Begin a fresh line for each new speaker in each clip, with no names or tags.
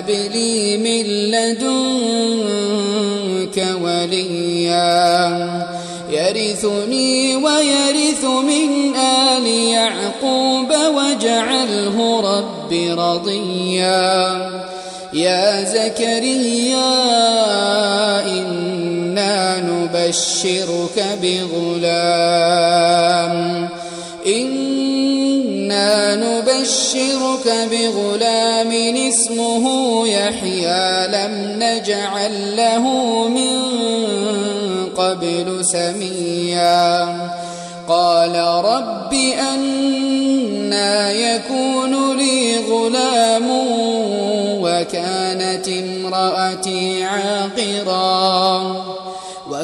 فهب لي من لدنك وليا يرثني ويرث من آل يعقوب واجعله رب رضيا يا زكريا إنا نبشرك بغلام نبشرك بغلام اسمه يحيى لم نجعل له من قبل سميا. قال رب أنا يكون لي غلام وكانت امرأتي عاقرا.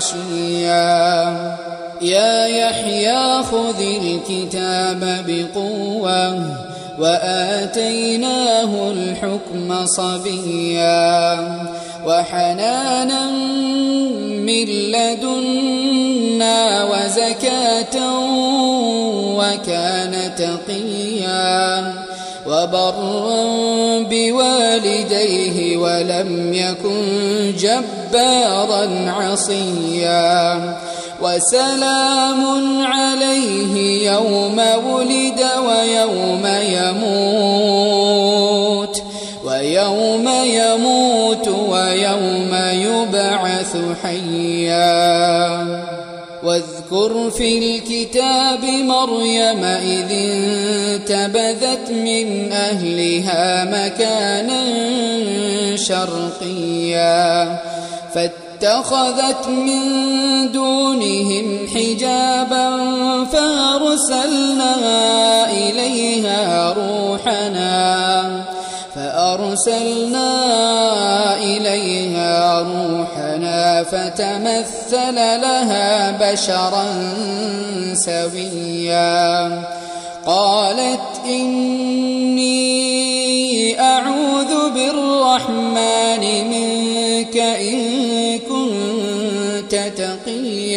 وعشيا يا يحيى خذ الكتاب بقوة وآتيناه الحكم صبيا. وحنانا من لدنا وزكاة وكان تقيا. وبرا بوالديه ولم يكن جبارا عصيا وسلام عليه يوم ولد ويوم يموت ويوم يموت ويوم يبعث حيا واذكر في الكتاب مريم إذ انتبذت من أهلها مكانا شرقيا فاتخذت من دونهم حجابا فأرسلنا إليها روحنا فأرسلنا إليها روحنا فتمثل لها بشرا سويا. قالت إني أعوذ بالرحمن منك إن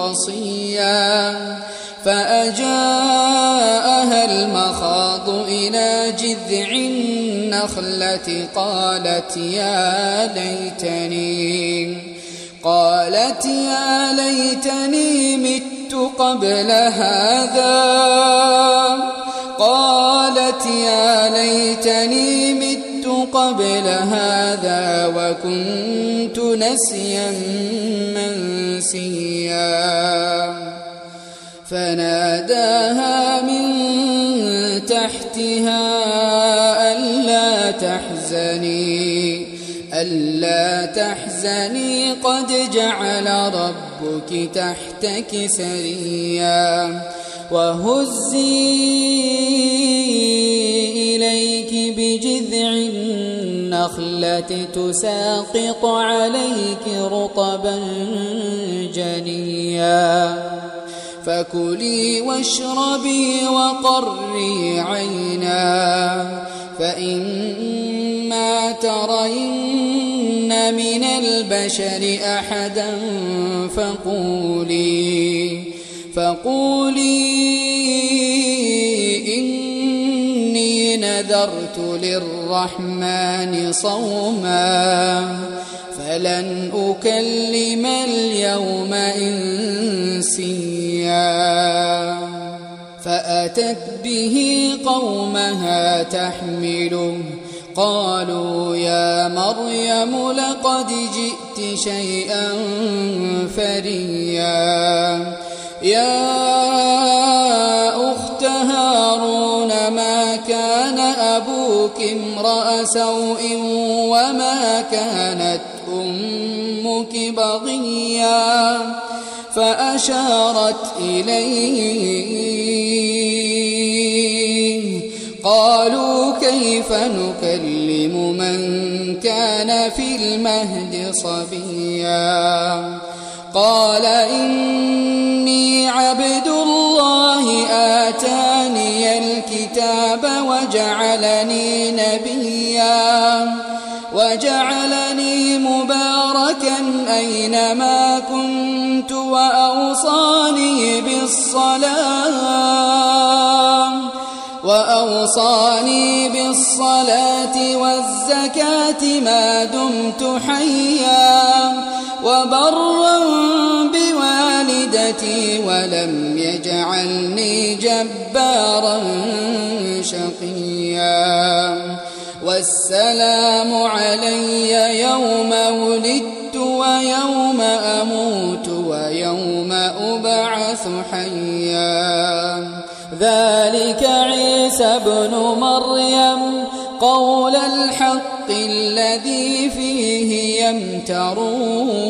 قصيا فأجاءها المخاض إلى جذع النخلة قالت يا ليتني قالت يا ليتني مت قبل هذا قالت يا ليتني مت قبل هذا وكنت نسيا منسيا فناداها من تحتها ألا تحزني ألا تحزني. قد جعل ربك تحتك سريا. وهزي إليك بجذع النخلة تساقط عليك رطبا جنيا. فكلي واشربي وقري عينا. فإما ترين من البشر أحدا فقولي فقولي إني نذرت للرحمن صوما فلن أكلم اليوم إنسيا فأتت به قومها تحمله قالوا يا مريم لقد جئت شيئا فريا يا أبوك امرأ سوء وما كانت أمك بغيا فأشارت إليه. قالوا كيف نكلم من كان في المهد صبيا. قال إني عبد الله آتاني الكتاب وجعلني نبيا وجعلني مباركا أينما كنت وأوصاني بالصلاة وأوصاني بالصلاة والزكاة ما دمت حيا وبرا بوالدتي ولم يجعلني جبارا شقيا. والسلام علي يوم ولدت ويوم أموت ويوم أبعث حيا. ذلك عيسى بن مريم قول الحق الذي فيه يمترون.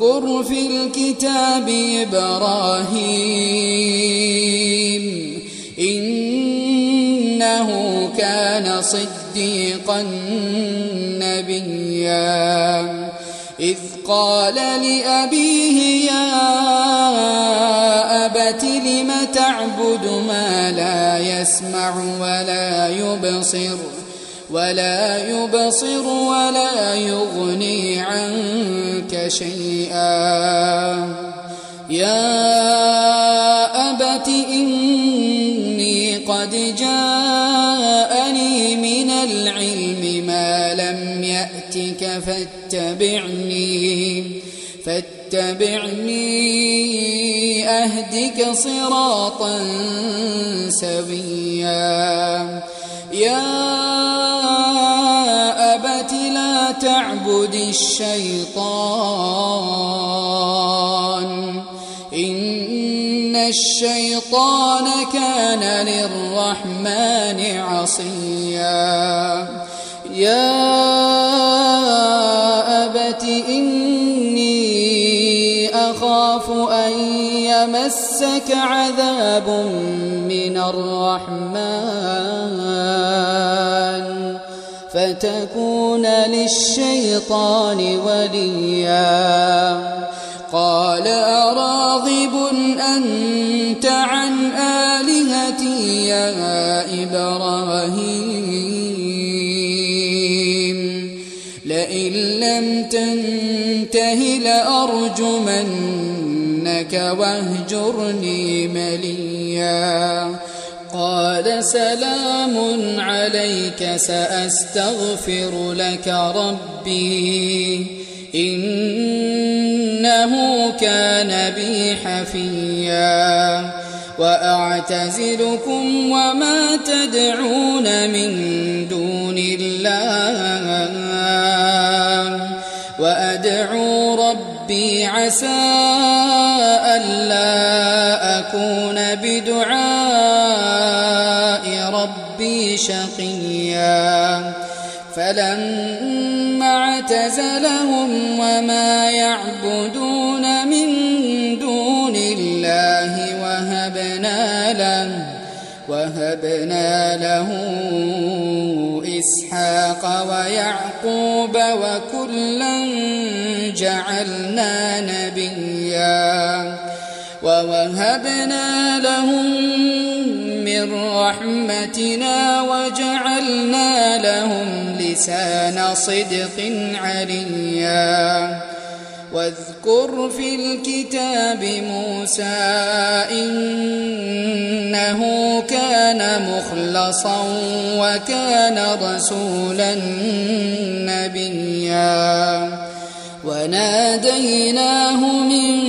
واذكر في الكتاب إبراهيم إنه كان صديقا نبيا. إذ قال لأبيه يا أبت لم تعبد ما لا يسمع ولا يبصر؟ ولا يبصر ولا يغني عنك شيئا. يا أبت إني قد جاءني من العلم ما لم يأتك فاتبعني فاتبعني أهدك صراطا سويا. يا تعبد الشيطان. إن الشيطان كان للرحمن عصيا. يا أبت إني أخاف أن يمسك عذاب من الرحمن. فتكون للشيطان وليا. قال أراغب أنت عن آلهتي يا إبراهيم. لئن لم تنته لأرجمنك وأهجرني مليا. قال سلام عليك سأستغفر لك ربي. إنه كان بي حفيا. وأعتزلكم وما تدعون من دون الله. وأدعو ربي عسى ألا أكون بدعاء ربي شقيا. فلما اعتزلهم وما يعبدون من دون الله وهبنا له وهبنا له إسحاق ويعقوب وكلا جعلنا نبيا. ووهبنا لهم من رحمتنا وجعلنا لهم لسان صدق عليا. واذكر في الكتاب موسى إنه كان مخلصا وكان رسولا نبيا. وناديناه من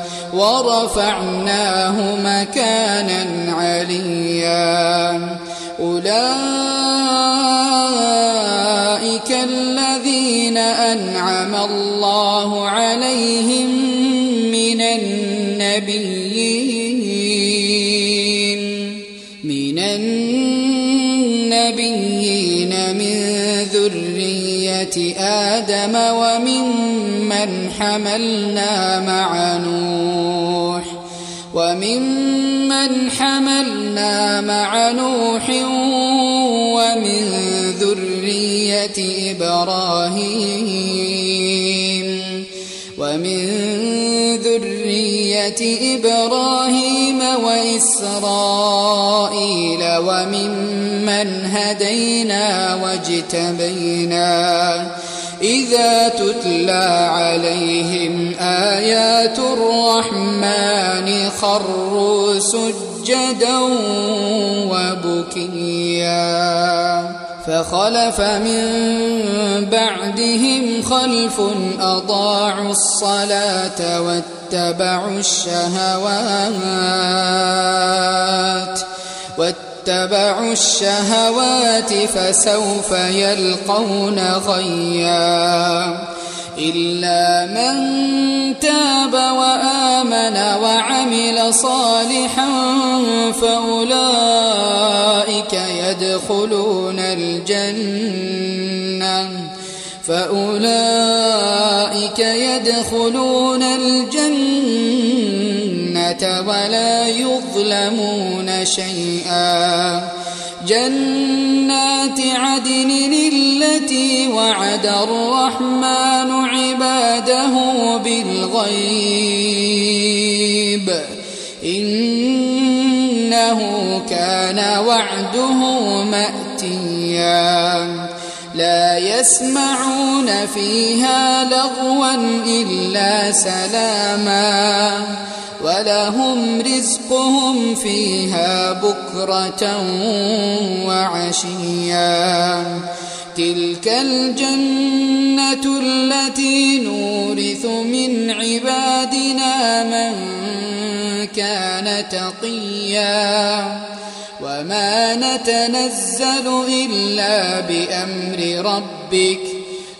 ورفعناه مكانا عليا. أولئك الذين أنعم الله عليهم من النبيين. من النبيين من ذرية آدم وممن حملنا مع نوح وممن حملنا مع نوح ومن ذرية إبراهيم ومن ذرية إبراهيم وإسرائيل وممن هدينا واجتبينا إذا تتلى عليهم آيات الرحمن خروا سجدا وبكيا فخلف من بعدهم خلف أضاعوا الصلاة واتبعوا الشهوات واتبعوا الشهوات فسوف يلقون غيا إلا من تاب وآمن وعمل صالحا فأولئك يدخلون الجنة فأولئك يدخلون الجنة ولا يظلمون شيئا. جنات عدن التي وعد الرحمن عباده بالغيب. إنه كان وعده مأتيا. لا يسمعون فيها لغوا إلا سلاما. ولهم رزقهم فيها بكرة وعشيا. تلك الجنة التي نورث من عبادنا من كان تقيا. وما نتنزل إلا بأمر ربك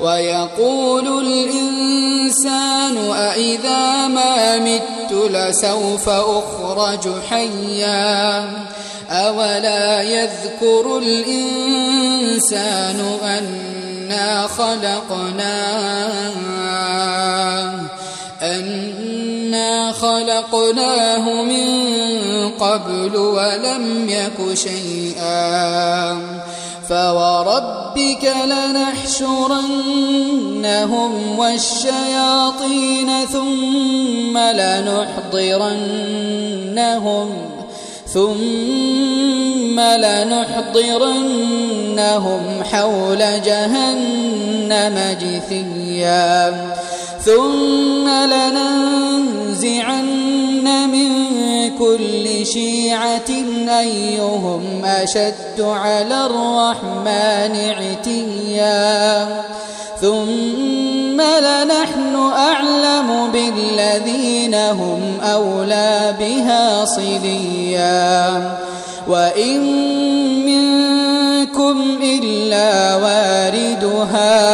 ويقول الإنسان أإذا ما مت لسوف أخرج حيا أولا يذكر الإنسان أنا خلقناه أنا خلقناه من قبل ولم يك شيئا فوربك لنحشرنهم والشياطين ثم لنحضرنهم ثم لنحضرنهم حول جهنم جثيا ثم لننزعن كل شيعة أيهم أشد على الرحمن عتيا. ثم لنحن أعلم بالذين هم أولى بها صليا. وإن منكم إلا واردها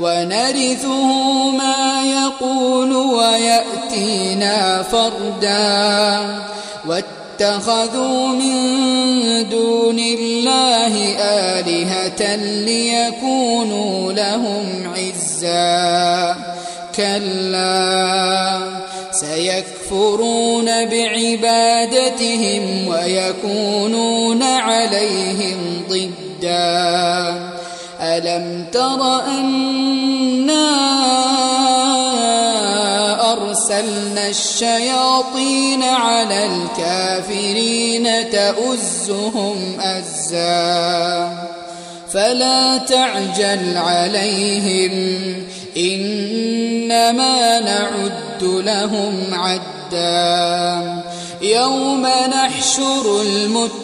ونرثه ما يقول ويأتينا فردا. واتخذوا من دون الله آلهة ليكونوا لهم عزا. كلا. سيكفرون بعبادتهم ويكونون عليهم ضدا. ألم تر أنا أرسلنا الشياطين على الكافرين تؤزهم أزا فلا تعجل عليهم إنما نعد لهم عدا يوم نحشر المتقين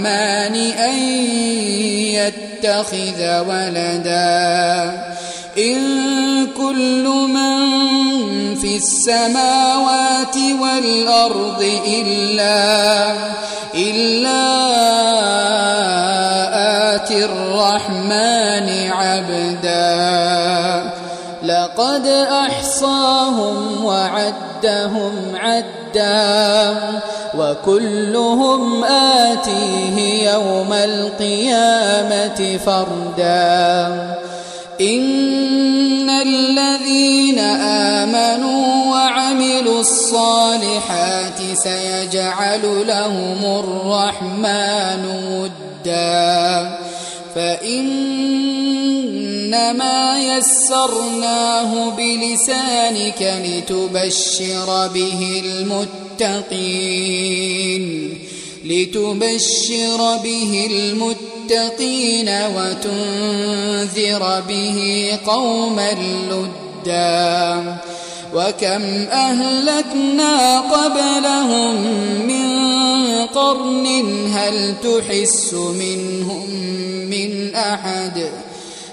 للرحمن أن يتخذ ولدا. إن كل من في السماوات والأرض إلا إلا آتي الرحمن عبدا. لقد أحصاهم وعدهم عدا. وكلهم آتيه يوم القيامة فردا. إن الذين آمنوا وعملوا الصالحات سيجعل لهم الرحمن ودا. فإنما يسرناه بلسانك لتبشر به المتقين لتبشر به المتقين وتنذر به قوما لدا وكم أهلكنا قبلهم من قرن هل تحس منهم من أحد